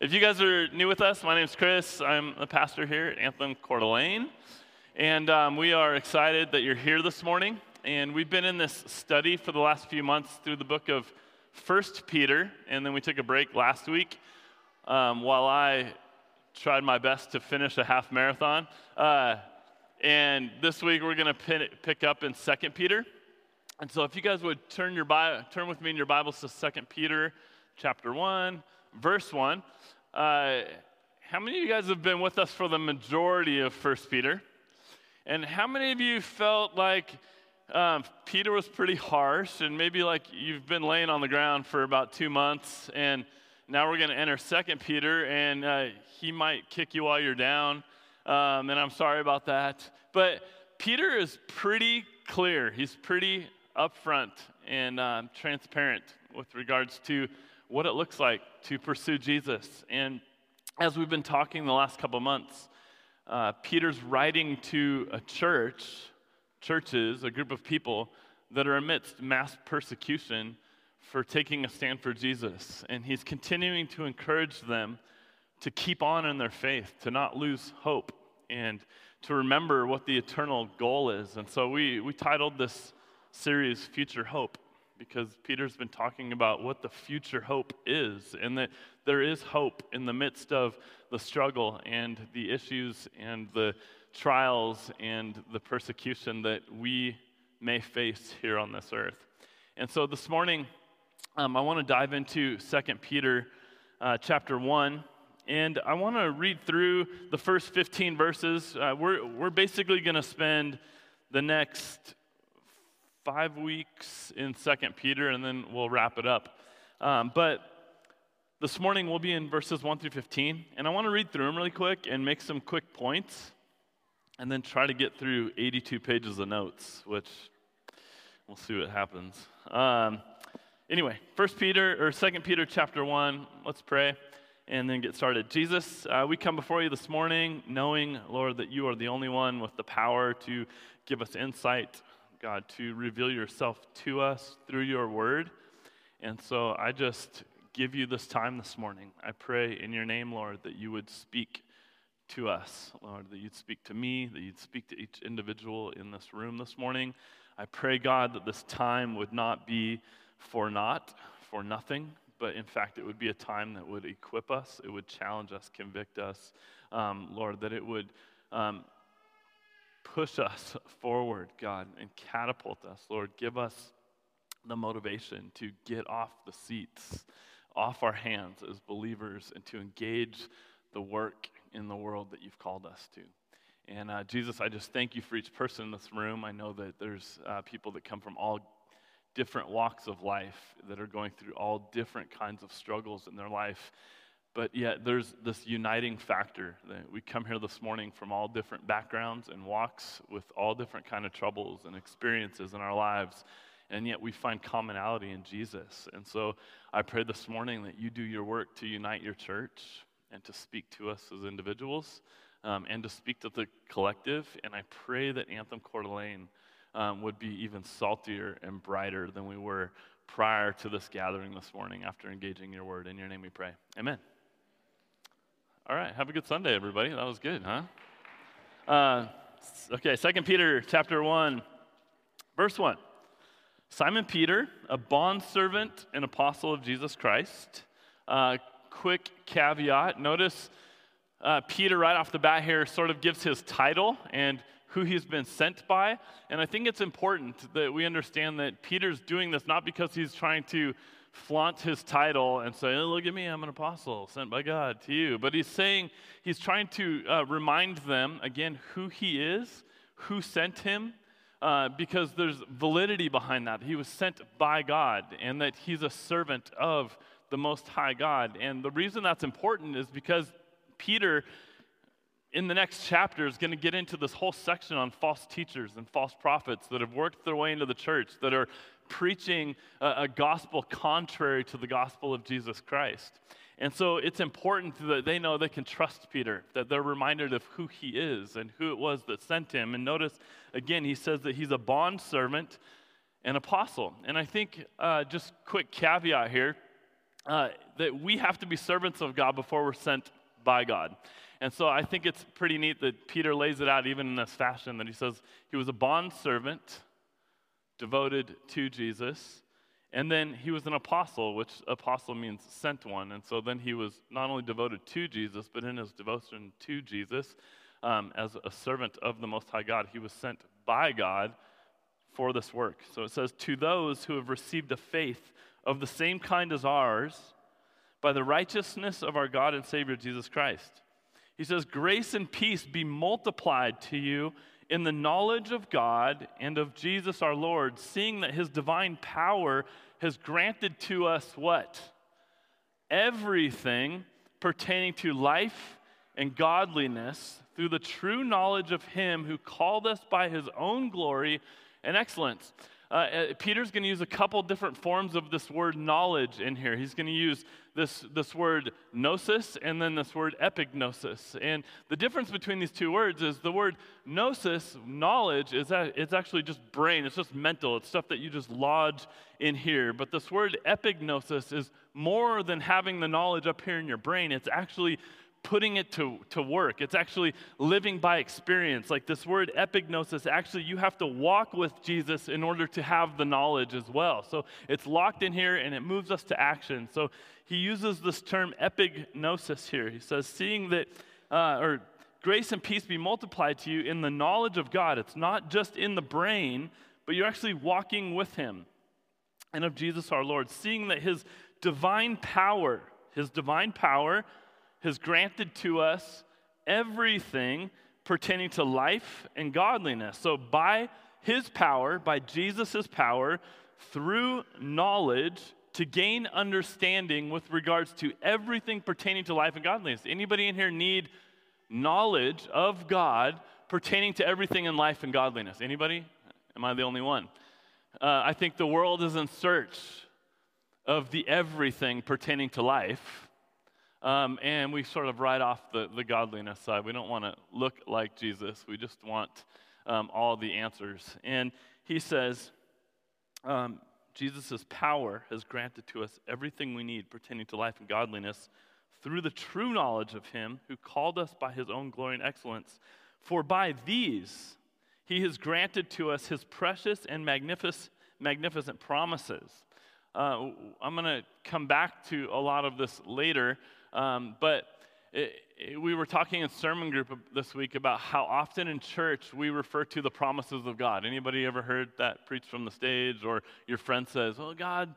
If you guys are new with us, my name is Chris. I'm a pastor here at Anthem Coeur d'Alene. And um, we are excited that you're here this morning. And we've been in this study for the last few months through the book of First Peter. And then we took a break last week um, while I tried my best to finish a half marathon. Uh, and this week we're going to pick up in Second Peter. And so if you guys would turn, your turn with me in your Bibles to Second Peter chapter 1 verse 1. Uh, how many of you guys have been with us for the majority of First Peter? And how many of you felt like um, Peter was pretty harsh and maybe like you've been laying on the ground for about two months and now we're going to enter Second Peter and uh, he might kick you while you're down. Um, and I'm sorry about that. But Peter is pretty clear. He's pretty upfront and uh, transparent with regards to what it looks like to pursue Jesus. And as we've been talking the last couple months, uh, Peter's writing to a church, churches, a group of people that are amidst mass persecution for taking a stand for Jesus. And he's continuing to encourage them to keep on in their faith, to not lose hope, and to remember what the eternal goal is. And so we, we titled this series Future Hope because Peter's been talking about what the future hope is, and that there is hope in the midst of the struggle and the issues and the trials and the persecution that we may face here on this earth. And so this morning, um, I want to dive into 2 Peter uh, chapter 1. And I want to read through the first 15 verses. Uh, we're, we're basically going to spend the next five weeks in Second Peter, and then we'll wrap it up. Um, but this morning we'll be in verses 1 through 15, and I want to read through them really quick and make some quick points, and then try to get through 82 pages of notes, which we'll see what happens. Um, anyway, First Peter or Second Peter chapter 1, let's pray and then get started. Jesus, uh, we come before you this morning knowing, Lord, that you are the only one with the power to give us insight God, to reveal yourself to us through your word. And so I just give you this time this morning. I pray in your name, Lord, that you would speak to us, Lord, that you'd speak to me, that you'd speak to each individual in this room this morning. I pray, God, that this time would not be for naught, for nothing, but in fact, it would be a time that would equip us, it would challenge us, convict us, um, Lord, that it would um, push us forward, God, and catapult us. Lord, give us the motivation to get off the seats, off our hands as believers, and to engage the work in the world that you've called us to. And uh, Jesus, I just thank you for each person in this room. I know that there's uh, people that come from all different walks of life that are going through all different kinds of struggles in their life. But yet, there's this uniting factor that we come here this morning from all different backgrounds and walks with all different kind of troubles and experiences in our lives, and yet we find commonality in Jesus. And so, I pray this morning that you do your work to unite your church and to speak to us as individuals um, and to speak to the collective. And I pray that Anthem Coeur d'Alene um, would be even saltier and brighter than we were prior to this gathering this morning after engaging your word. In your name we pray. Amen. All right, have a good Sunday, everybody. That was good, huh? Uh, okay, Second Peter chapter 1, verse 1. Simon Peter, a bondservant and apostle of Jesus Christ. Uh, quick caveat notice uh, Peter, right off the bat here, sort of gives his title and who he's been sent by. And I think it's important that we understand that Peter's doing this not because he's trying to flaunt his title and say, oh, Look at me, I'm an apostle sent by God to you. But he's saying, he's trying to uh, remind them, again, who he is, who sent him, uh, because there's validity behind that. He was sent by God, and that he's a servant of the Most High God. And the reason that's important is because Peter in the next chapter is going to get into this whole section on false teachers and false prophets that have worked their way into the church, that are preaching a, a gospel contrary to the gospel of Jesus Christ. And so it's important that they know they can trust Peter, that they're reminded of who he is and who it was that sent him. And notice, again, he says that he's a bond servant and apostle. And I think, uh, just quick caveat here, uh, that we have to be servants of God before we're sent by God. And so I think it's pretty neat that Peter lays it out even in this fashion that he says he was a bond servant devoted to Jesus. And then he was an apostle, which apostle means sent one. And so then he was not only devoted to Jesus, but in his devotion to Jesus, um, as a servant of the Most High God, he was sent by God for this work. So it says, To those who have received a faith of the same kind as ours, by the righteousness of our God and Savior Jesus Christ. He says, Grace and peace be multiplied to you in the knowledge of God and of Jesus our Lord, seeing that his divine power has granted to us what? Everything pertaining to life and godliness through the true knowledge of him who called us by his own glory and excellence. Uh, uh Peter's going to use a couple different forms of this word knowledge in here. He's going to use this, this word gnosis and then this word epignosis. And the difference between these two words is the word gnosis, knowledge, is that it's actually just brain, it's just mental, it's stuff that you just lodge in here. But this word epignosis is more than having the knowledge up here in your brain, it's actually putting it to, to work. It's actually living by experience. Like this word epignosis, actually, you have to walk with Jesus in order to have the knowledge as well. So it's locked in here and it moves us to action. So he uses this term epignosis here. He says, seeing that, uh, or grace and peace be multiplied to you in the knowledge of God. It's not just in the brain, but you're actually walking with him and of Jesus our Lord, seeing that his divine power, his divine power, has granted to us everything pertaining to life and godliness. So, by his power, by Jesus' power, through knowledge, to gain understanding with regards to everything pertaining to life and godliness. Anybody in here need knowledge of God pertaining to everything in life and godliness? Anybody? Am I the only one? Uh, I think the world is in search of the everything pertaining to life. Um, and we sort of write off the, the godliness side. We don't want to look like Jesus. We just want um, all the answers. And he says, um, Jesus' power has granted to us everything we need pertaining to life and godliness through the true knowledge of him who called us by his own glory and excellence. For by these he has granted to us his precious and magnific- magnificent promises. Uh, I'm going to come back to a lot of this later. Um, but it, it, we were talking in sermon group this week about how often in church we refer to the promises of God. Anybody ever heard that preached from the stage, or your friend says, "Well, God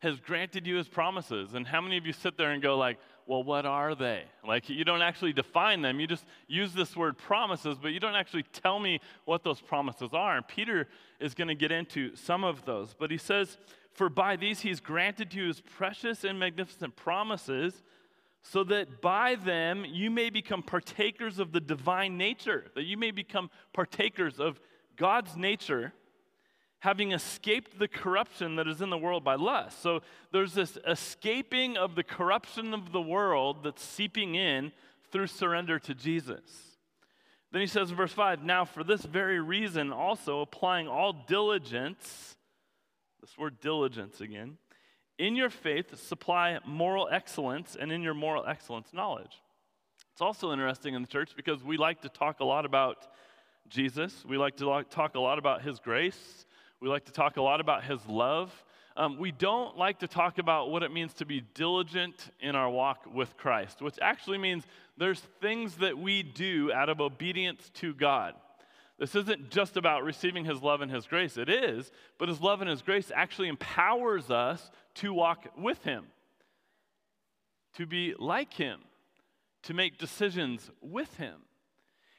has granted you His promises," and how many of you sit there and go like, "Well, what are they?" Like you don't actually define them. You just use this word promises, but you don't actually tell me what those promises are. And Peter is going to get into some of those, but he says, "For by these He's granted you His precious and magnificent promises." So that by them you may become partakers of the divine nature, that you may become partakers of God's nature, having escaped the corruption that is in the world by lust. So there's this escaping of the corruption of the world that's seeping in through surrender to Jesus. Then he says in verse 5 Now, for this very reason, also applying all diligence, this word diligence again, in your faith, supply moral excellence, and in your moral excellence, knowledge. It's also interesting in the church because we like to talk a lot about Jesus. We like to talk a lot about his grace. We like to talk a lot about his love. Um, we don't like to talk about what it means to be diligent in our walk with Christ, which actually means there's things that we do out of obedience to God. This isn't just about receiving His love and His grace. It is, but His love and His grace actually empowers us to walk with Him, to be like Him, to make decisions with Him.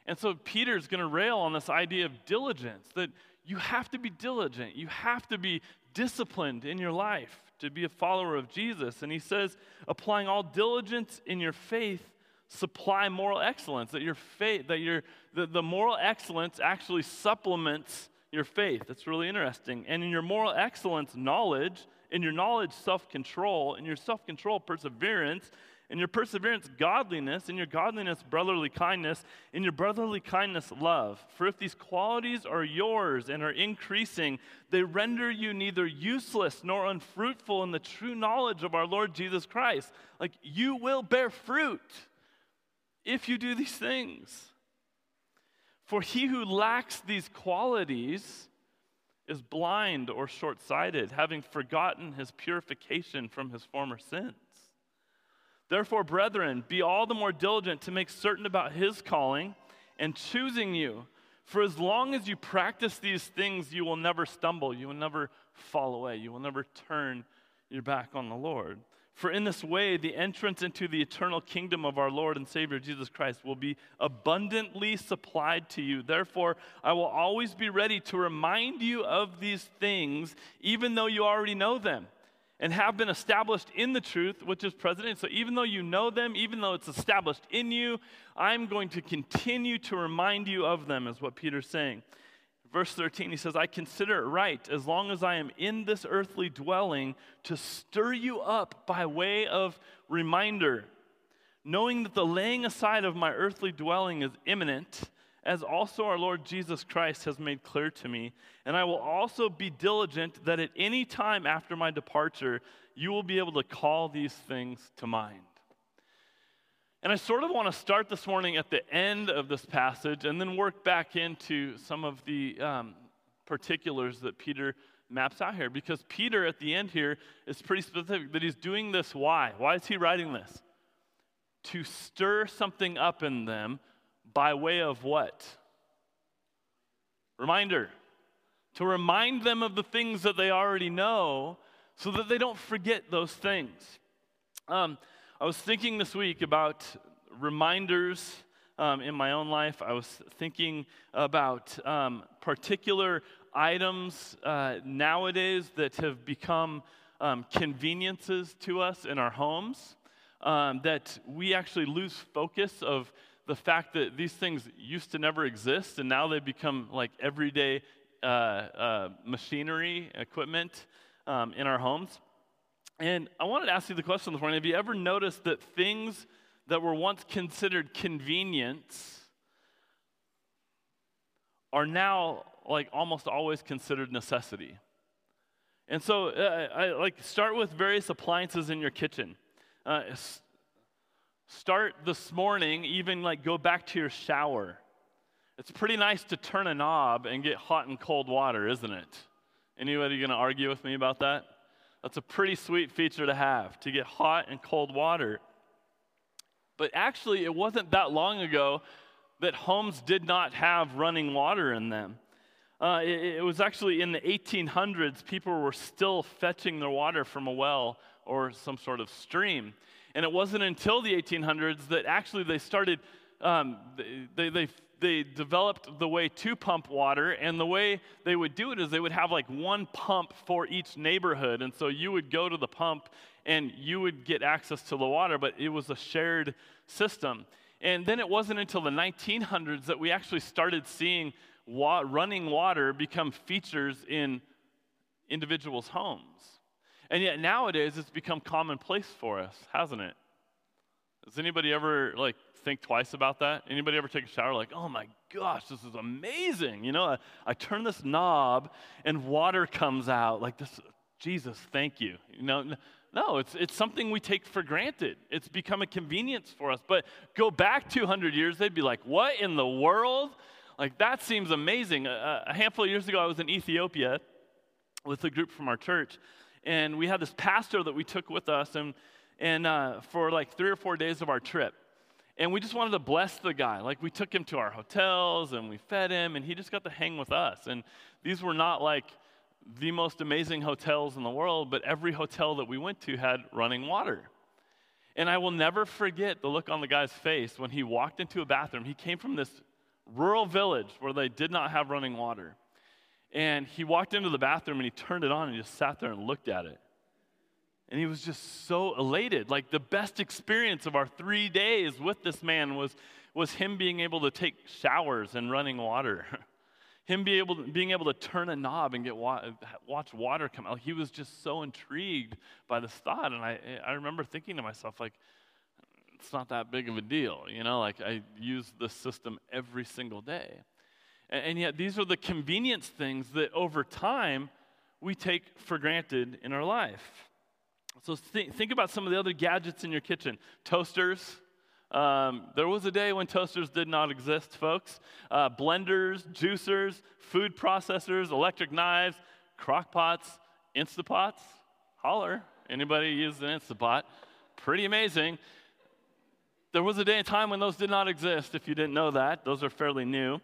And so Peter's going to rail on this idea of diligence that you have to be diligent, you have to be disciplined in your life to be a follower of Jesus. And he says, applying all diligence in your faith supply moral excellence, that your faith, that your the, the moral excellence actually supplements your faith. That's really interesting. And in your moral excellence, knowledge, in your knowledge, self-control, in your self-control, perseverance, in your perseverance, godliness, in your godliness, brotherly kindness, in your brotherly kindness, love. For if these qualities are yours and are increasing, they render you neither useless nor unfruitful in the true knowledge of our Lord Jesus Christ. Like you will bear fruit if you do these things. For he who lacks these qualities is blind or short sighted, having forgotten his purification from his former sins. Therefore, brethren, be all the more diligent to make certain about his calling and choosing you. For as long as you practice these things, you will never stumble, you will never fall away, you will never turn your back on the Lord. For in this way, the entrance into the eternal kingdom of our Lord and Savior Jesus Christ will be abundantly supplied to you. Therefore, I will always be ready to remind you of these things, even though you already know them and have been established in the truth which is present. So even though you know them, even though it's established in you, I'm going to continue to remind you of them, is what Peter's saying. Verse 13, he says, I consider it right, as long as I am in this earthly dwelling, to stir you up by way of reminder, knowing that the laying aside of my earthly dwelling is imminent, as also our Lord Jesus Christ has made clear to me. And I will also be diligent that at any time after my departure, you will be able to call these things to mind. And I sort of want to start this morning at the end of this passage and then work back into some of the um, particulars that Peter maps out here. Because Peter, at the end here, is pretty specific that he's doing this why? Why is he writing this? To stir something up in them by way of what? Reminder. To remind them of the things that they already know so that they don't forget those things. Um, I was thinking this week about reminders um, in my own life. I was thinking about um, particular items uh, nowadays that have become um, conveniences to us in our homes, um, that we actually lose focus of the fact that these things used to never exist and now they become like everyday uh, uh, machinery, equipment um, in our homes. And I wanted to ask you the question this morning Have you ever noticed that things that were once considered convenience are now like almost always considered necessity? And so, uh, I like start with various appliances in your kitchen. Uh, start this morning, even like go back to your shower. It's pretty nice to turn a knob and get hot and cold water, isn't it? Anybody to argue with me about that? That's a pretty sweet feature to have, to get hot and cold water. But actually, it wasn't that long ago that homes did not have running water in them. Uh, it, it, was actually in the 1800s, people were still fetching their water from a well or some sort of stream. And it wasn't until the 1800s that actually they started, um, they, they they developed the way to pump water, and the way they would do it is they would have like one pump for each neighborhood. And so you would go to the pump and you would get access to the water, but it was a shared system. And then it wasn't until the 1900s that we actually started seeing wa- running water become features in individuals' homes. And yet nowadays it's become commonplace for us, hasn't it? Has anybody ever like think twice about that? Anybody ever take a shower like, oh my gosh, this is amazing? You know, I, I turn this knob and water comes out like this. Jesus, thank you. You know, no, it's, it's something we take for granted. It's become a convenience for us. But go back 200 years, they'd be like, what in the world? Like, that seems amazing. A, a handful of years ago, I was in Ethiopia with a group from our church, and we had this pastor that we took with us, and, and uh, for like three or four days of our trip. And we just wanted to bless the guy. Like we took him to our hotels and we fed him, and he just got to hang with us. And these were not like the most amazing hotels in the world, but every hotel that we went to had running water. And I will never forget the look on the guy's face when he walked into a bathroom. He came from this rural village where they did not have running water. And he walked into the bathroom and he turned it on and just sat there and looked at it. And he was just so elated. Like the best experience of our three days with this man was, was him being able to take showers and running water. him be able to, being able to turn a knob and get wa- watch water come out. He was just so intrigued by this thought. And I, I remember thinking to myself, like, it's not that big of a deal. You know, like I use this system every single day. And, and yet, these are the convenience things that over time we take for granted in our life. So think, think about some of the other gadgets in your kitchen toasters. Um, there was a day when toasters did not exist, folks. Uh, blenders, juicers, food processors, electric knives, crock pots, Instapots. Holler. Anybody use an Instapot? Pretty amazing. There was a day and time when those did not exist, if you didn't know that. Those are fairly new.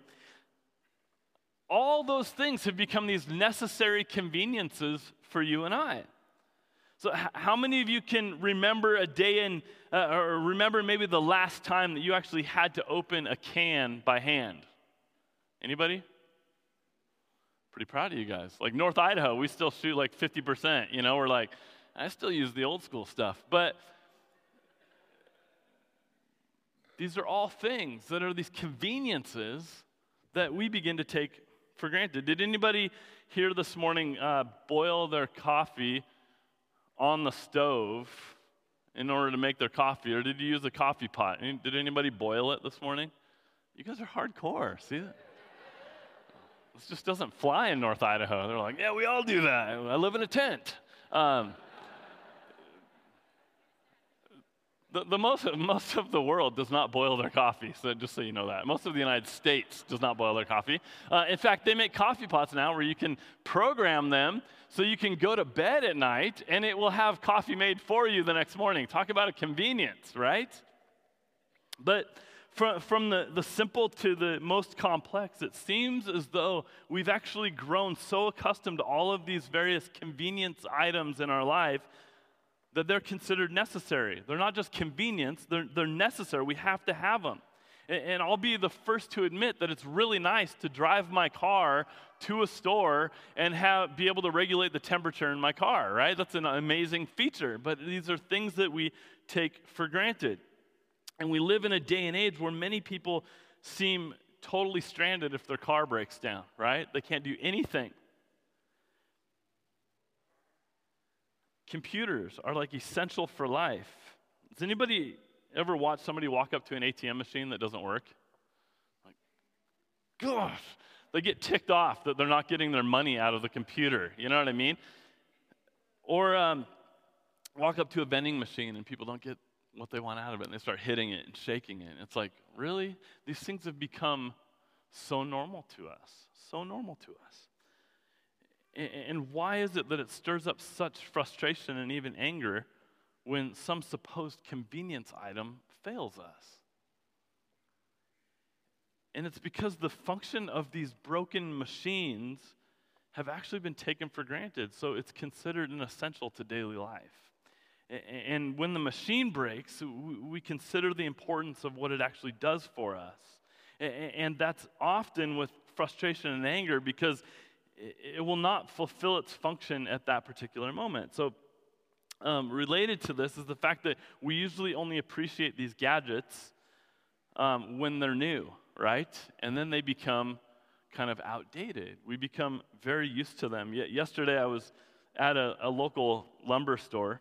All those things have become these necessary conveniences for you and I. So, how many of you can remember a day in, uh, or remember maybe the last time that you actually had to open a can by hand? Anybody? Pretty proud of you guys. Like North Idaho, we still shoot like 50%. You know, we're like, I still use the old school stuff. But these are all things that are these conveniences that we begin to take for granted. Did anybody here this morning uh, boil their coffee on the stove in order to make their coffee, or did you use a coffee pot? Did anybody boil it this morning? You guys are hardcore. See that? This just doesn't fly in North Idaho. They're like, yeah, we all do that. I live in a tent. Um, The, the most, most of the world does not boil their coffee, so just so you know that. Most of the United States does not boil their coffee. Uh, in fact, they make coffee pots now where you can program them so you can go to bed at night and it will have coffee made for you the next morning. Talk about a convenience, right? But from, from the, the simple to the most complex, it seems as though we've actually grown so accustomed to all of these various convenience items in our life that they're considered necessary. They're not just convenience, they're, they're necessary. We have to have them. And, and I'll be the first to admit that it's really nice to drive my car to a store and have, be able to regulate the temperature in my car, right? That's an amazing feature. But these are things that we take for granted. And we live in a day and age where many people seem totally stranded if their car breaks down, right? They can't do anything. Computers are like essential for life. Does anybody ever watch somebody walk up to an ATM machine that doesn't work? Like, gosh, they get ticked off that they're not getting their money out of the computer. You know what I mean? Or um, walk up to a vending machine and people don't get what they want out of it and they start hitting it and shaking it. It's like, really? These things have become so normal to us, so normal to us. And why is it that it stirs up such frustration and even anger when some supposed convenience item fails us? And it's because the function of these broken machines have actually been taken for granted, so it's considered an essential to daily life. And when the machine breaks, we consider the importance of what it actually does for us. And that's often with frustration and anger because it will not fulfill its function at that particular moment. So, um, related to this is the fact that we usually only appreciate these gadgets um, when they're new, right? And then they become kind of outdated. We become very used to them. Yet yesterday, I was at a, a local lumber store,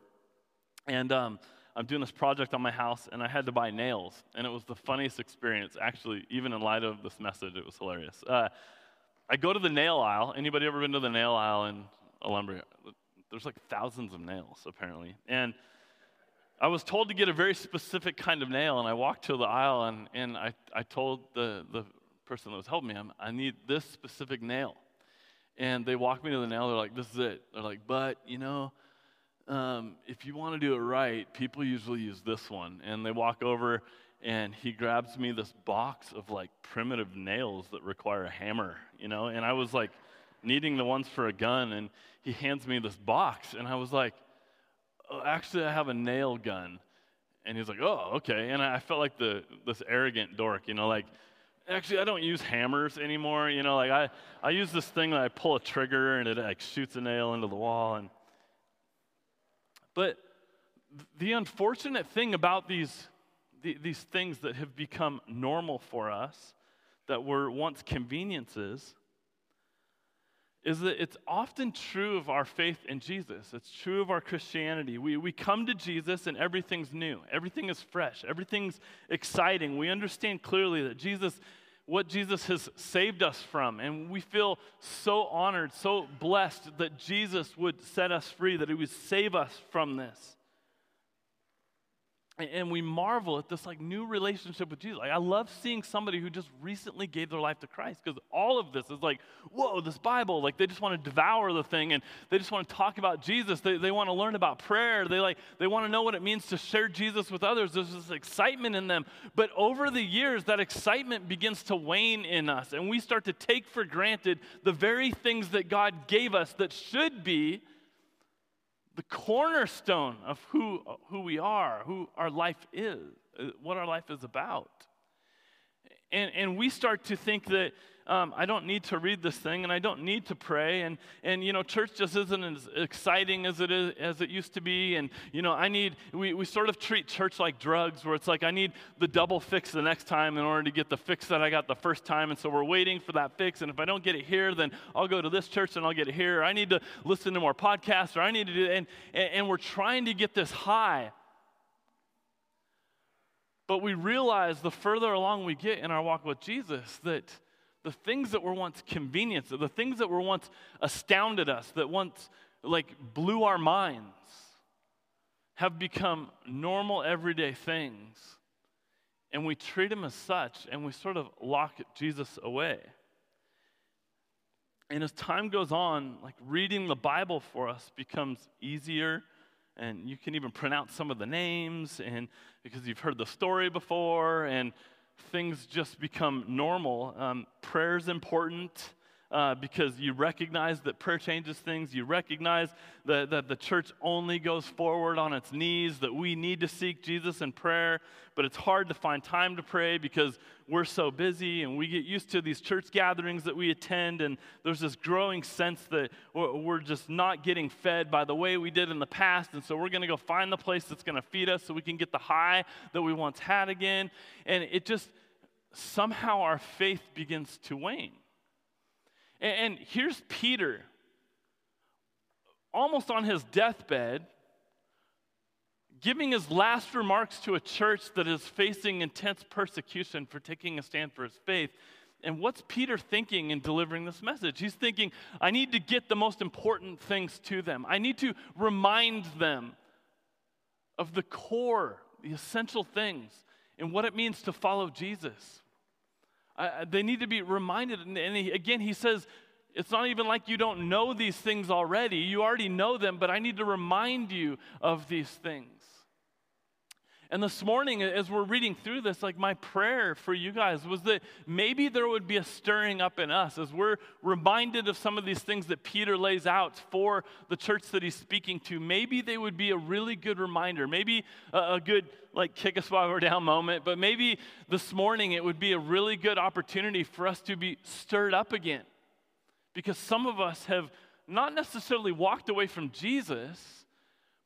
and um, I'm doing this project on my house, and I had to buy nails, and it was the funniest experience. Actually, even in light of this message, it was hilarious. Uh, I go to the nail aisle. Anybody ever been to the nail aisle in a lumber? There's like thousands of nails, apparently. And I was told to get a very specific kind of nail, and I walked to the aisle, and, and I, I told the, the person that was helping me, I need this specific nail. And they walked me to the nail, they're like, this is it. They're like, but, you know, um, if you want to do it right, people usually use this one. And they walk over, and he grabs me this box of like primitive nails that require a hammer, you know, and I was like needing the ones for a gun, and he hands me this box, and I was like, oh, actually, I have a nail gun. And he's like, oh, okay. And I felt like the this arrogant dork, you know, like, actually, I don't use hammers anymore, you know, like I, I use this thing that I pull a trigger and it like shoots a nail into the wall. And but the unfortunate thing about these the, these things that have become normal for us, that were once conveniences, is that it's often true of our faith in Jesus. It's true of our Christianity. We, we come to Jesus and everything's new, everything is fresh, everything's exciting. We understand clearly that Jesus, what Jesus has saved us from, and we feel so honored, so blessed that Jesus would set us free, that He would save us from this and we marvel at this like new relationship with Jesus. Like I love seeing somebody who just recently gave their life to Christ because all of this is like, whoa, this Bible. Like they just want to devour the thing and they just want to talk about Jesus. They, they want to learn about prayer. They like they want to know what it means to share Jesus with others. There's this excitement in them. But over the years, that excitement begins to wane in us, and we start to take for granted the very things that God gave us that should be the cornerstone of who, who we are, who our life is, uh, what our life is about. And, and we start to think that um, I don't need to read this thing and I don't need to pray. And, and you know, church just isn't as exciting as it, is, as it used to be. And, you know, I need, we, we sort of treat church like drugs where it's like I need the double fix the next time in order to get the fix that I got the first time. And so we're waiting for that fix. And if I don't get it here, then I'll go to this church and I'll get it here. I need to listen to more podcasts or I need to do, and, and, and we're trying to get this high. But we realize the further along we get in our walk with Jesus that the things that were once convenience, the things that were once astounded us, that once like blew our minds, have become normal everyday things. And we treat them as such, and we sort of lock Jesus away. And as time goes on, like reading the Bible for us becomes easier, and you can even pronounce some of the names, and because you've heard the story before, and things just become normal. Um, Prayer is important. Uh, because you recognize that prayer changes things. You recognize that, that the church only goes forward on its knees, that we need to seek Jesus in prayer, but it's hard to find time to pray because we're so busy and we get used to these church gatherings that we attend, and there's this growing sense that we're just not getting fed by the way we did in the past, and so we're going to go find the place that's going to feed us so we can get the high that we once had again. And it just, somehow our faith begins to wane. And, here's Peter, almost on his deathbed, giving his last remarks to a church that is facing intense persecution for taking a stand for his faith. And what's Peter thinking in delivering this message? He's thinking, I need to get the most important things to them. I need to remind them of the core, the essential things, and what it means to follow Jesus. Uh, they need to be reminded. And, and he, again, he says, it's not even like you don't know these things already. You already know them, but I need to remind you of these things. And this morning, as we're reading through this, like my prayer for you guys was that maybe there would be a stirring up in us as we're reminded of some of these things that Peter lays out for the church that he's speaking to. Maybe they would be a really good reminder, maybe a, a good, like, kick us while we're down moment, but maybe this morning it would be a really good opportunity for us to be stirred up again. Because some of us have not necessarily walked away from Jesus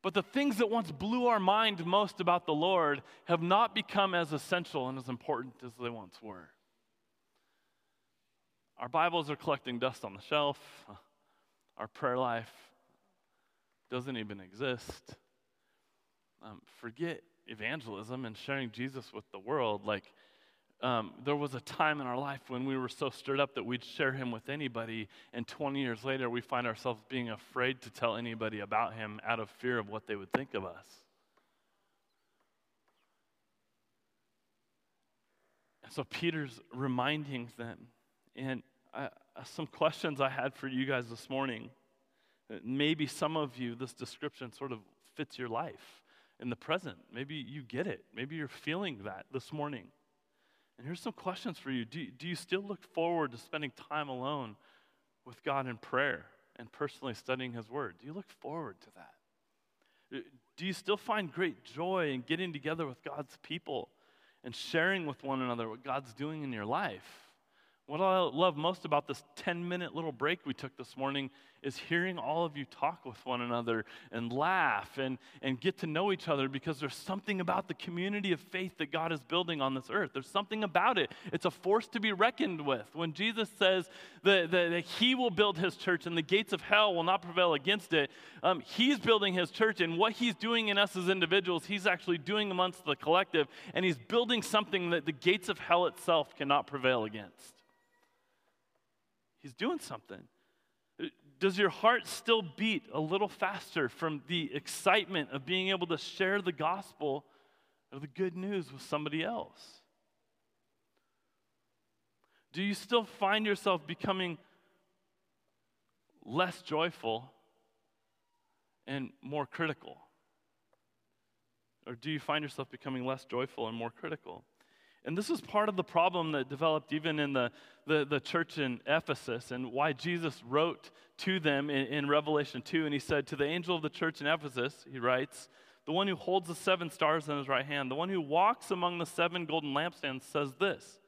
but the things that once blew our mind most about the Lord have not become as essential and as important as they once were. Our Bibles are collecting dust on the shelf. Our prayer life doesn't even exist. Um, forget evangelism and sharing Jesus with the world. Like, um, there was a time in our life when we were so stirred up that we'd share him with anybody, and 20 years later, we find ourselves being afraid to tell anybody about him out of fear of what they would think of us. So Peter's reminding them, and I, some questions I had for you guys this morning. Maybe some of you, this description sort of fits your life in the present. Maybe you get it. Maybe you're feeling that this morning. And here's some questions for you. Do, do you still look forward to spending time alone with God in prayer and personally studying His Word? Do you look forward to that? Uh, do you still find great joy in getting together with God's people and sharing with one another what God's doing in your life? What I love most about this 10 minute little break we took this morning is hearing all of you talk with one another and laugh and, and get to know each other because there's something about the community of faith that God is building on this earth. There's something about it. It's a force to be reckoned with. When Jesus says that, that, that He will build His church and the gates of hell will not prevail against it, um, He's building His church, and what He's doing in us as individuals, He's actually doing amongst the collective, and He's building something that the gates of hell itself cannot prevail against. He's doing something. Does your heart still beat a little faster from the excitement of being able to share the gospel or the good news with somebody else? Do you still find yourself becoming less joyful and more critical? Or do you find yourself becoming less joyful and more critical? And this is part of the problem that developed even in the, the, the church in Ephesus and why Jesus wrote to them in, in, Revelation 2. And he said, To the angel of the church in Ephesus, he writes, the one who holds the seven stars in his right hand, the one who walks among the seven golden lampstands, says this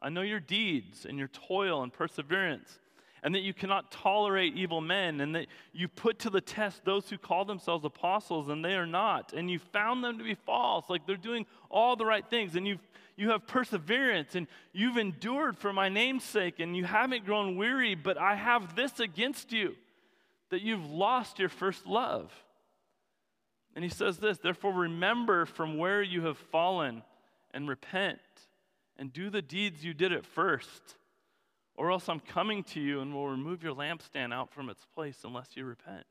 I know your deeds and your toil and perseverance and that you cannot tolerate evil men, and that you put to the test those who call themselves apostles and they are not, and you found them to be false. Like they're doing all the right things, and you've you have perseverance and you've endured for my name's sake and you haven't grown weary, but I have this against you that you've lost your first love. And he says this, therefore remember from where you have fallen and repent and do the deeds you did at first or else I'm coming to you and will remove your lampstand out from its place unless you repent.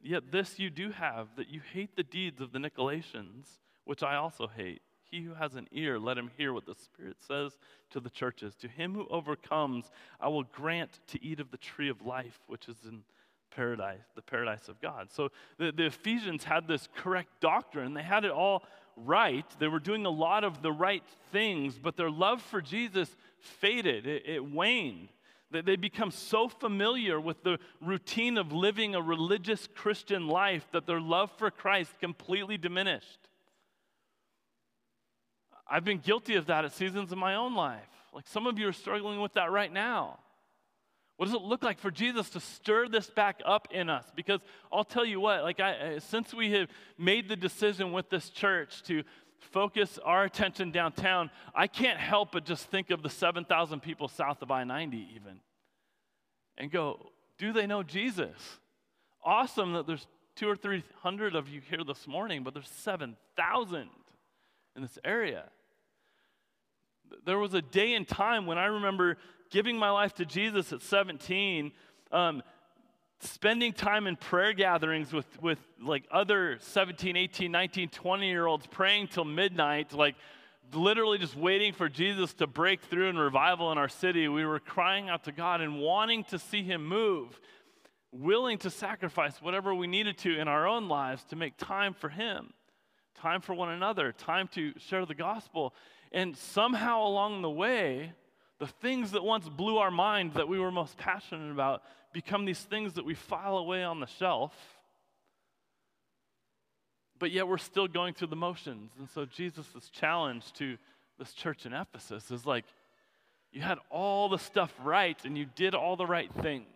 Yet this you do have, that you hate the deeds of the Nicolaitans, which I also hate. He who has an ear, let him hear what the Spirit says to the churches. To him who overcomes, I will grant to eat of the tree of life, which is in paradise, the paradise of God. So the, the Ephesians had this correct doctrine. They had it all right. They were doing a lot of the right things, but their love for Jesus faded, it, it waned. They become so familiar with the routine of living a religious Christian life that their love for Christ completely diminished. I've been guilty of that at seasons in my own life. Like some of you are struggling with that right now. What does it look like for Jesus to stir this back up in us? Because I'll tell you what, like I, since we have made the decision with this church to focus our attention downtown, I can't help but just think of the 7,000 people south of I 90 even and go, do they know Jesus? Awesome that there's two or three hundred of you here this morning, but there's 7,000 in this area. There was a day and time when I remember giving my life to Jesus at 17. Um, spending time in prayer gatherings with, with like other 17 18 19 20 year olds praying till midnight like literally just waiting for jesus to break through in revival in our city. We were crying out to god and wanting to see him move willing to sacrifice whatever we needed to in our own lives to make time for him time for one another time to share the gospel. And somehow along the way the things that once blew our mind that we were most passionate about become these things that we file away on the shelf, but yet we're still going through the motions. And so Jesus' challenge to this church in Ephesus is like, you had all the stuff right and you did all the right things,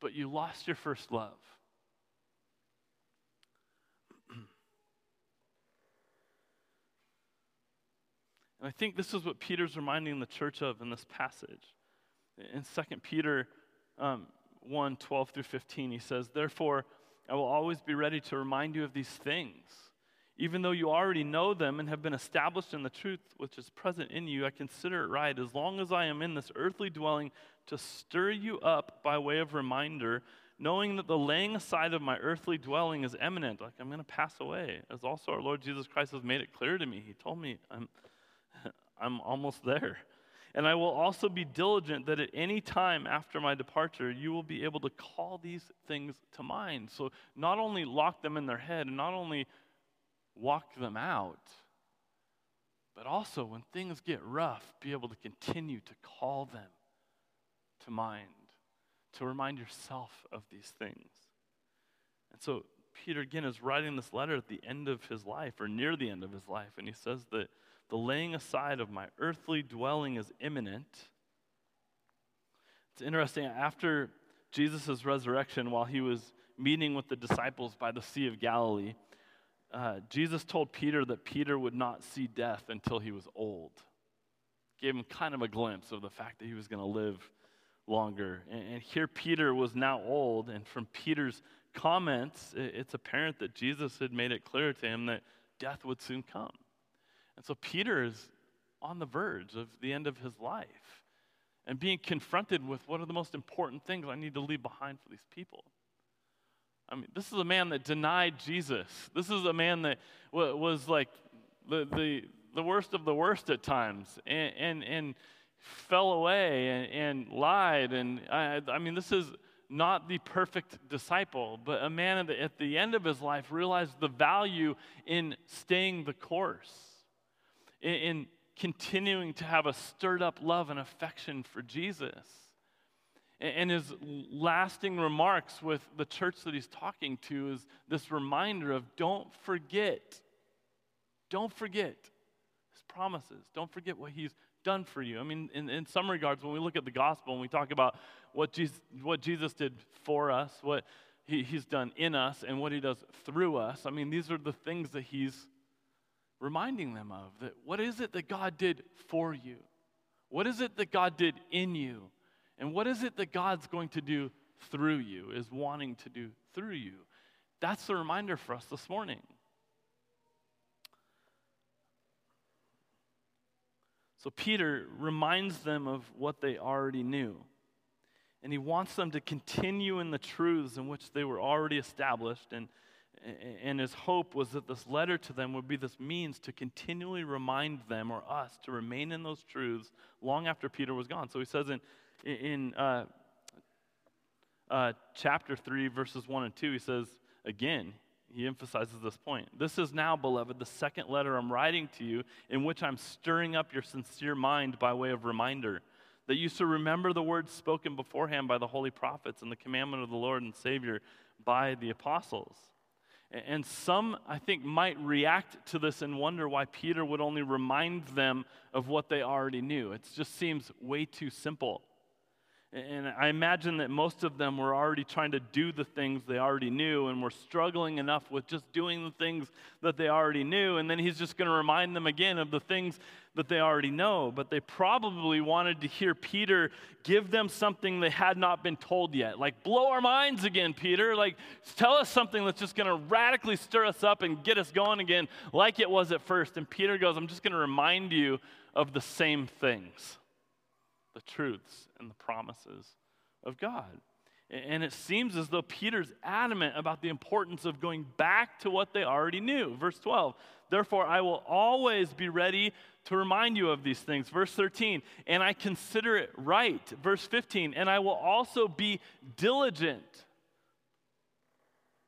but you lost your first love. And I think this is what Peter's reminding the church of in this passage. In 2 Peter um, 1 12 through 15, he says, Therefore, I will always be ready to remind you of these things. Even though you already know them and have been established in the truth which is present in you, I consider it right, as long as I am in this earthly dwelling, to stir you up by way of reminder, knowing that the laying aside of my earthly dwelling is imminent. Like I'm going to pass away. As also our Lord Jesus Christ has made it clear to me. He told me I'm, I'm almost there. And I will also be diligent that at any time after my departure, you will be able to call these things to mind. So not only lock them in their head and not only walk them out, but also when things get rough, be able to continue to call them to mind, to remind yourself of these things. And so Peter, again, is writing this letter at the end of his life or near the end of his life. And he says that the laying aside of my earthly dwelling is imminent. It's interesting. After Jesus' resurrection, while he was meeting with the disciples by the Sea of Galilee, uh, Jesus told Peter that Peter would not see death until he was old. Gave him kind of a glimpse of the fact that he was going to live longer. And, and, here Peter was now old, and from Peter's comments, it, it's apparent that Jesus had made it clear to him that death would soon come. And so Peter is on the verge of the end of his life and being confronted with what are the most important things I need to leave behind for these people. I mean, this is a man that denied Jesus. This is a man that was like the, the, the worst of the worst at times and, and, and fell away and, and lied. And I, I, mean, this is not the perfect disciple, but a man at the, at the end of his life realized the value in staying the course, in, in continuing to have a stirred up love and affection for Jesus. And his lasting remarks with the church that he's talking to is this reminder of don't forget, don't forget his promises. Don't forget what he's done for you. I mean, in, in some regards, when we look at the gospel and we talk about what Jesus, what Jesus did for us, what he, he's done in us, and what he does through us, I mean, these are the things that he's reminding them of. That what is it that God did for you? What is it that God did in you? And what is it that God's going to do through you, is wanting to do through you? That's the reminder for us this morning. So Peter reminds them of what they already knew. And he wants them to continue in the truths in which they were already established. And, and his hope was that this letter to them would be this means to continually remind them or us to remain in those truths long after Peter was gone. So he says in in uh, uh, chapter 3, verses 1 and 2, he says, again, he emphasizes this point. This is now, beloved, the second letter I'm writing to you, in which I'm stirring up your sincere mind by way of reminder, that you should remember the words spoken beforehand by the holy prophets and the commandment of the Lord and Savior by the apostles. And some, I think, might react to this and wonder why Peter would only remind them of what they already knew. It just seems way too simple. And I imagine that most of them were already trying to do the things they already knew and were struggling enough with just doing the things that they already knew. And then he's just going to remind them again of the things that they already know. But they probably wanted to hear Peter give them something they had not been told yet. Like, blow our minds again, Peter. Like, tell us something that's just going to radically stir us up and get us going again, like it was at first. And Peter goes, I'm just going to remind you of the same things the truths and the promises of God. And it seems as though Peter's adamant about the importance of going back to what they already knew. Verse 12, therefore I will always be ready to remind you of these things. Verse 13, and I consider it right. Verse 15, and I will also be diligent.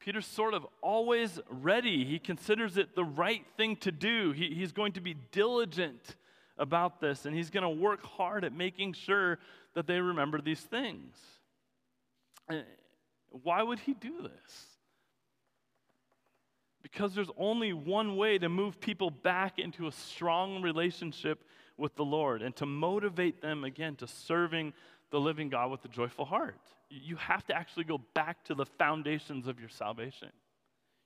Peter's sort of always ready. He considers it the right thing to do. He, he's going to be diligent about this, and he's going to work hard at making sure that they remember these things. Eh, why would he do this? Because there's only one way to move people back into a strong relationship with the Lord and to motivate them again to serving the living God with a joyful heart. You have to actually go back to the foundations of your salvation.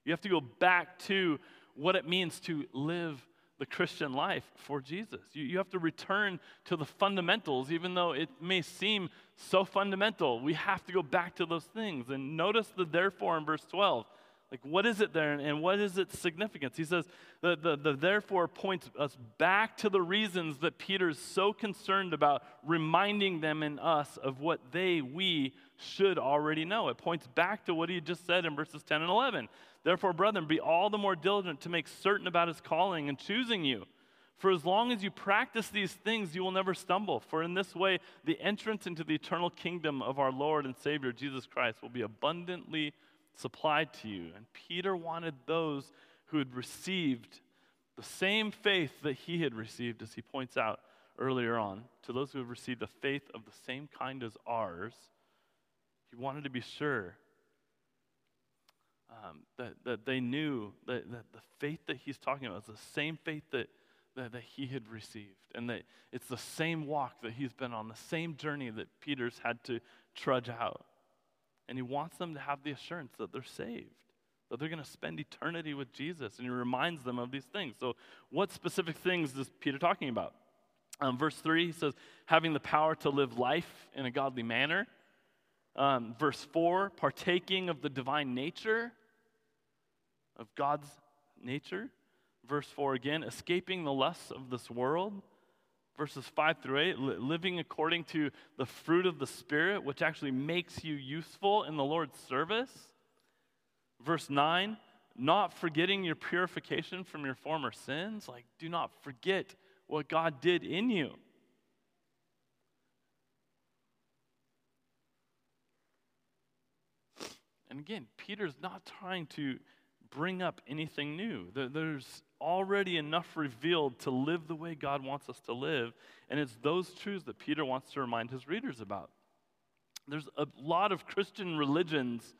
You have to go back to what it means to live the Christian life for Jesus. You, you have to return to the fundamentals, even though it may seem so fundamental. We have to go back to those things. And notice the therefore in verse 12. Like, what is it there and what is its significance? He says the, the, the therefore points us back to the reasons that Peter's so concerned about reminding them and us of what they, we, should already know. It points back to what he just said in verses 10 and 11. Therefore, brethren, be all the more diligent to make certain about his calling and choosing you. For as long as you practice these things, you will never stumble. For in this way, the entrance into the eternal kingdom of our Lord and Savior Jesus Christ will be abundantly supplied to you. And Peter wanted those who had received the same faith that he had received, as he points out earlier on, to those who have received a faith of the same kind as ours. He wanted to be sure um, that, that they knew that, that the faith that he's talking about is the same faith that, that, that he had received, and that it's the same walk that he's been on, the same journey that Peter's had to trudge out. And he wants them to have the assurance that they're saved, that they're going to spend eternity with Jesus. And he reminds them of these things. So, what specific things is Peter talking about? Um, verse 3, he says, having the power to live life in a godly manner. Um, verse 4, partaking of the divine nature, of God's nature. Verse 4 again, escaping the lusts of this world. Verses 5 through 8, li- living according to the fruit of the Spirit, which actually makes you useful in the Lord's service. Verse 9, not forgetting your purification from your former sins. Like, do not forget what God did in you. And again, Peter's not trying to bring up anything new. There's already enough revealed to live the way God wants us to live. And it's those truths that Peter wants to remind his readers about. There's a lot of Christian religions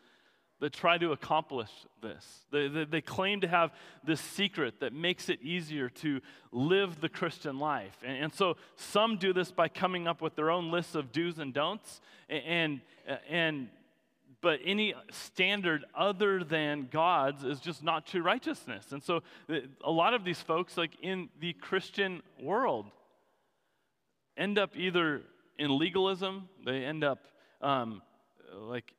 that try to accomplish this. They, they, they, claim to have this secret that makes it easier to live the Christian life. And, and, so some do this by coming up with their own lists of do's and don'ts. And, and, but any standard other than God's is just not true righteousness. And so a lot of these folks, like in the Christian world, end up either in legalism, they end up um, like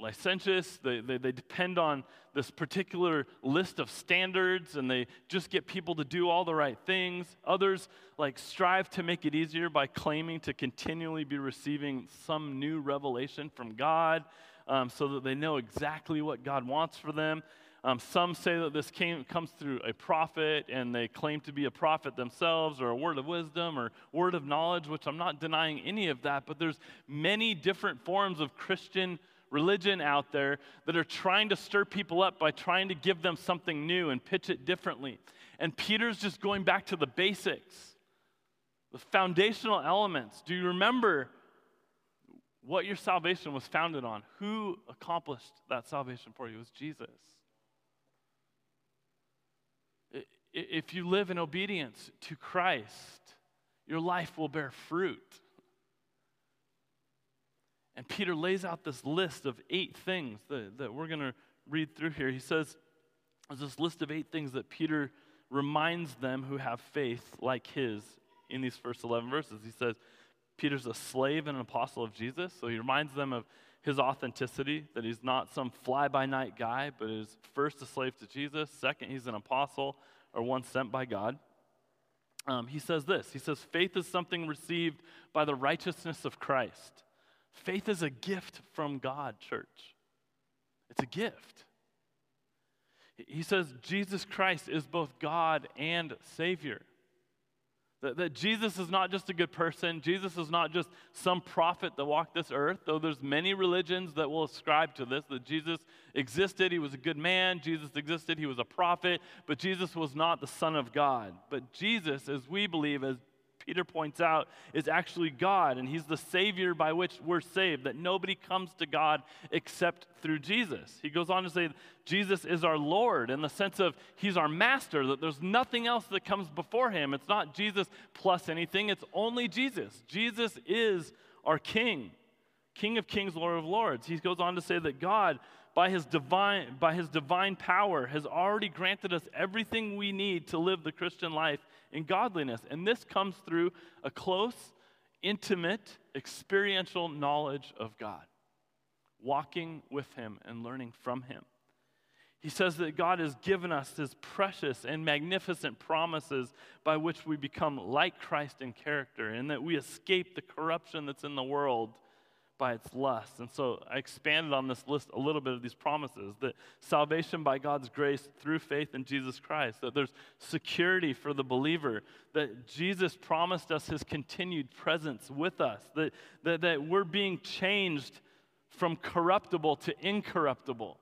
licentious. They, they, they, depend on this particular list of standards and they just get people to do all the right things. Others, like, strive to make it easier by claiming to continually be receiving some new revelation from God um, so that they know exactly what God wants for them. Um, some say that this came, comes through a prophet and they claim to be a prophet themselves or a word of wisdom or word of knowledge, which I'm not denying any of that, but there's many different forms of Christian religion out there that are trying to stir people up by trying to give them something new and pitch it differently. And Peter's just going back to the basics, the foundational elements. Do you remember what your salvation was founded on? Who accomplished that salvation for you? It was Jesus. If you live in obedience to Christ, your life will bear fruit. And Peter lays out this list of eight things that, that we're going to read through here. He says, there's this list of eight things that Peter reminds them who have faith like his in these first 11 verses. He says, Peter's a slave and an apostle of Jesus, so he reminds them of his authenticity, that he's not some fly by night guy, but is first a slave to Jesus. Second, he's an apostle or one sent by God. Um, he says this He says, faith is something received by the righteousness of Christ. Faith is a gift from God, church. It's a gift. He says Jesus Christ is both God and Savior. That, that, Jesus is not just a good person. Jesus is not just some prophet that walked this earth, though there's many religions that will ascribe to this, that Jesus existed, he was a good man, Jesus existed, he was a prophet, but Jesus was not the Son of God. But Jesus, as we believe, as Peter points out, is actually God, and He's the Savior by which we're saved, that nobody comes to God except through Jesus. He goes on to say, Jesus is our Lord in the sense of He's our Master, that there's nothing else that comes before Him. It's not Jesus plus anything, it's only Jesus. Jesus is our King, King of Kings, Lord of Lords. He goes on to say that God by his divine by his divine power has already granted us everything we need to live the Christian life in godliness. And this comes through a close, intimate, experiential knowledge of God, walking with Him and learning from Him. He says that God has given us His precious and magnificent promises by which we become like Christ in character and that we escape the corruption that's in the world by its lust. And so I expanded on this list a little bit of these promises that salvation by God's grace through faith in Jesus Christ, that there's security for the believer, that Jesus promised us his continued presence with us, that, that, that we're being changed from corruptible to incorruptible.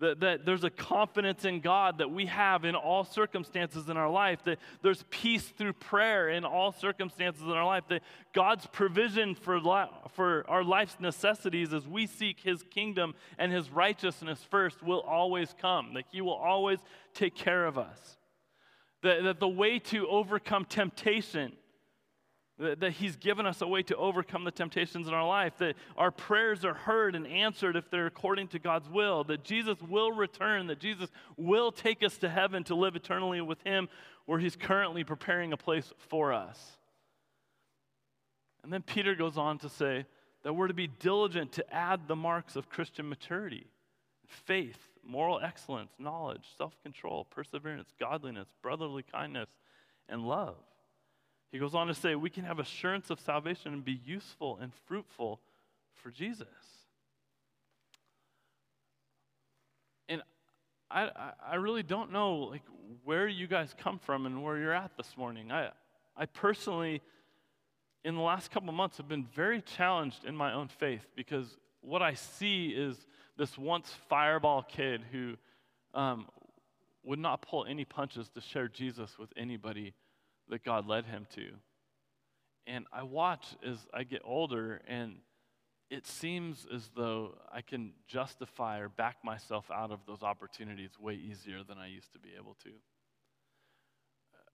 That, that there's a confidence in God that we have in all circumstances in our life. That there's peace through prayer in all circumstances in our life. That God's provision for, li- for our life's necessities as we seek His kingdom and His righteousness first will always come. That He will always take care of us. That, that the way to overcome temptation that He's given us a way to overcome the temptations in our life, that our prayers are heard and answered if they're according to God's will, that Jesus will return, that Jesus will take us to heaven to live eternally with Him, where He's currently preparing a place for us. And then Peter goes on to say that we're to be diligent to add the marks of Christian maturity faith, moral excellence, knowledge, self control, perseverance, godliness, brotherly kindness, and love. He goes on to say, we can have assurance of salvation and be useful and fruitful for Jesus. And I, I really don't know like where you guys come from and where you're at this morning. I, I personally, in the last couple months, have been very challenged in my own faith because what I see is this once fireball kid who um, would not pull any punches to share Jesus with anybody that God led him to. And I watch as I get older, and it seems as though I can justify or back myself out of those opportunities way easier than I used to be able to.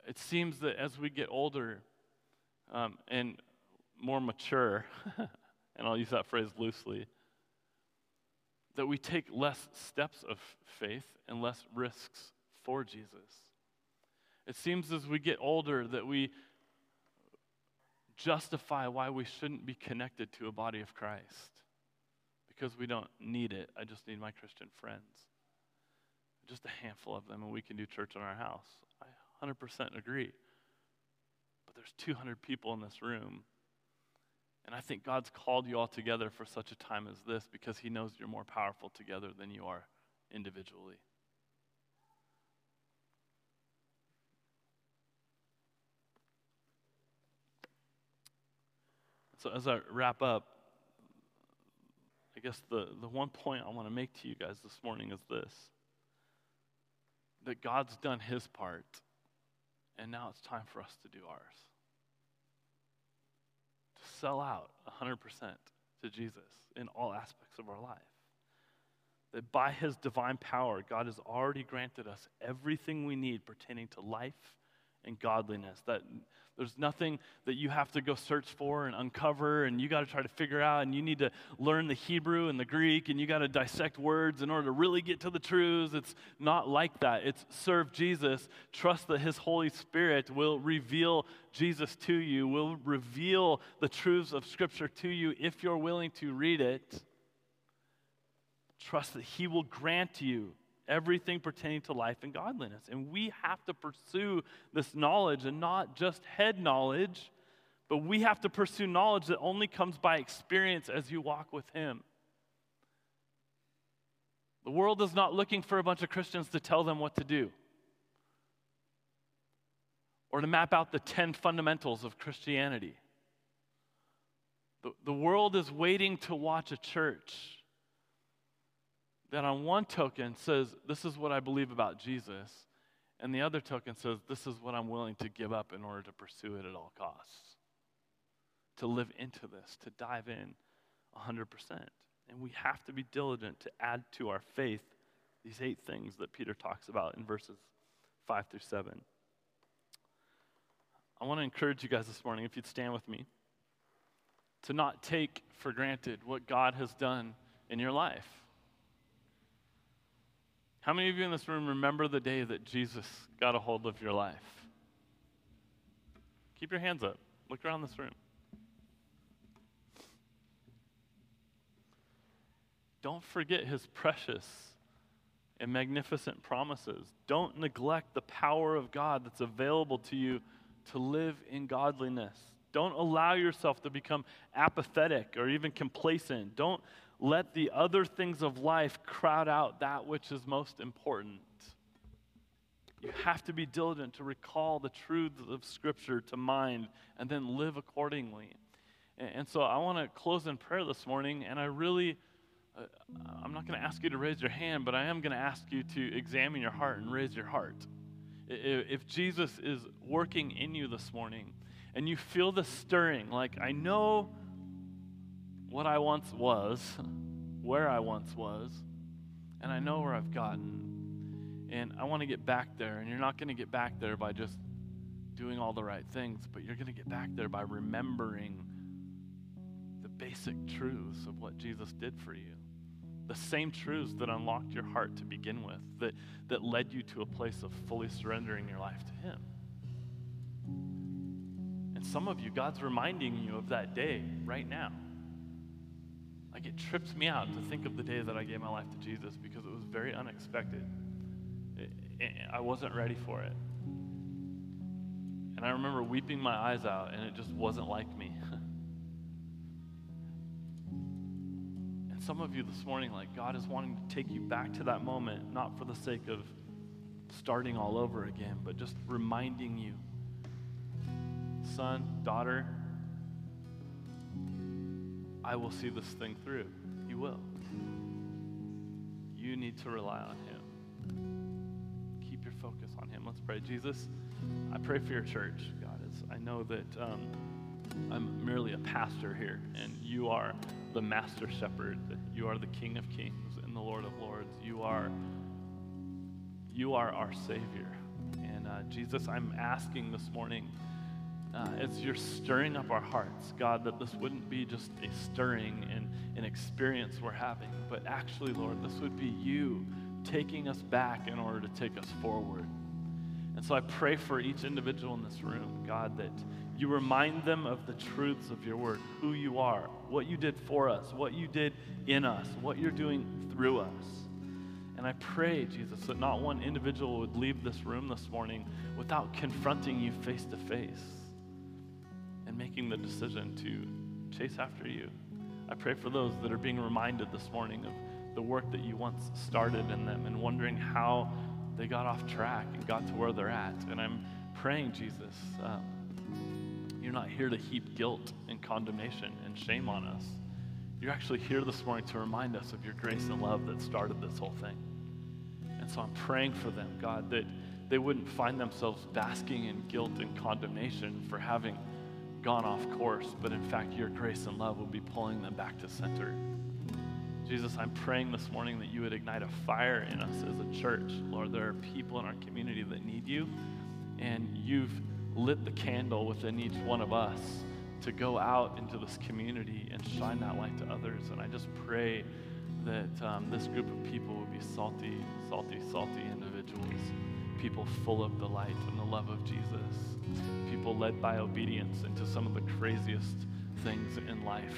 It seems that as we get older um, and more mature, and I'll use that phrase loosely, that we take less steps of faith and less risks for Jesus. It seems as we get older that we justify why we shouldn't be connected to a body of Christ because we don't need it. I just need my Christian friends. Just a handful of them, and we can do church in our house. I 100% agree. But there's 200 people in this room. And I think God's called you all together for such a time as this because He knows you're more powerful together than you are individually. So, as I wrap up, I guess the, the one point I want to make to you guys this morning is this that God's done his part, and now it's time for us to do ours. To sell out 100% to Jesus in all aspects of our life. That by his divine power, God has already granted us everything we need pertaining to life and godliness. That there's nothing that you have to go search for and uncover, and you got to try to figure out, and you need to learn the Hebrew and the Greek, and you got to dissect words in order to really get to the truths. It's not like that. It's serve Jesus, trust that His Holy Spirit will reveal Jesus to you, will reveal the truths of Scripture to you if you're willing to read it. Trust that He will grant you everything pertaining to life and godliness. And we have to pursue this knowledge and not just head knowledge, but we have to pursue knowledge that only comes by experience as you walk with Him. The world is not looking for a bunch of Christians to tell them what to do or to map out the 10 fundamentals of Christianity. The, the world is waiting to watch a church that on one token says, This is what I believe about Jesus, and the other token says, This is what I'm willing to give up in order to pursue it at all costs. To live into this, to dive in 100%. And we have to be diligent to add to our faith these eight things that Peter talks about in verses 5 through 7. I want to encourage you guys this morning, if you'd stand with me, to not take for granted what God has done in your life. How many of you in this room remember the day that Jesus got a hold of your life? Keep your hands up. Look around this room. Don't forget his precious and magnificent promises. Don't neglect the power of God that's available to you to live in godliness. Don't allow yourself to become apathetic or even complacent. Don't let the other things of life crowd out that which is most important. You have to be diligent to recall the truths of Scripture to mind and then live accordingly. And, so I want to close in prayer this morning, and I really uh, I'm not going to ask you to raise your hand, but I am going to ask you to examine your heart and raise your heart. If Jesus is working in you this morning and you feel the stirring, like I know what I once was, where I once was, and I know where I've gotten, and I want to get back there, and you're not going to get back there by just doing all the right things, but you're going to get back there by remembering the basic truths of what Jesus did for you the same truths that unlocked your heart to begin with, that, that led you to a place of fully surrendering your life to Him. And some of you, God's reminding you of that day right now. Like it trips me out to think of the day that I gave my life to Jesus because it was very unexpected. It, it, I wasn't ready for it. And I remember weeping my eyes out, and it just wasn't like me. And some of you this morning, like God is wanting to take you back to that moment, not for the sake of starting all over again, but just reminding you, son, daughter, I will see this thing through. He will. You need to rely on Him. Keep your focus on Him. Let's pray. Jesus, I pray for your church, God. As I know that um, I'm merely a pastor here, and you are the master shepherd. You are the King of kings and the Lord of lords. You are, you are our Savior. And uh, Jesus, I'm asking this morning, uh, as you're stirring up our hearts, God, that this wouldn't be just a stirring and an experience we're having, but actually, Lord, this would be you taking us back in order to take us forward. And so I pray for each individual in this room, God, that you remind them of the truths of your word, who you are, what you did for us, what you did in us, what you're doing through us. And I pray, Jesus, that not one individual would leave this room this morning without confronting you face to face and making the decision to chase after you. I pray for those that are being reminded this morning of the work that you once started in them and wondering how they got off track and got to where they're at. And I'm praying, Jesus. Um, you're not here to heap guilt and condemnation and shame on us. You're actually here this morning to remind us of your grace and love that started this whole thing. And so I'm praying for them, God, that they wouldn't find themselves basking in guilt and condemnation for having gone off course, but in fact, your grace and love will be pulling them back to center. Jesus, I'm praying this morning that you would ignite a fire in us as a church. Lord, there are people in our community that need you, and you've lit the candle within each one of us to go out into this community and shine that light to others. And I just pray that um, this group of people would be salty, salty, salty individuals, people full of the light and the love of Jesus, people led by obedience into some of the craziest things in life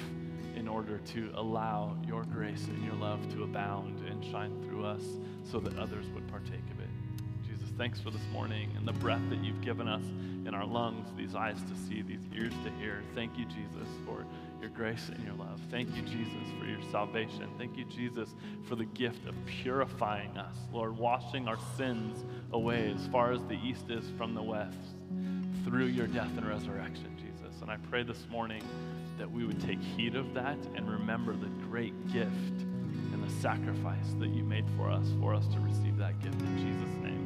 in order to allow your grace and your love to abound and shine through us so that others would partake of it. Jesus, thanks for this morning and the breath that you've given us in our lungs, these eyes to see, these ears to hear. Thank you, Jesus, for your grace and your love. Thank you, Jesus, for your salvation. Thank you, Jesus, for the gift of purifying us, Lord, washing our sins away as far as the east is from the west through your death and resurrection, Jesus. And I pray this morning that we would take heed of that and remember the great gift and the sacrifice that you made for us, for us to receive that gift in Jesus' name.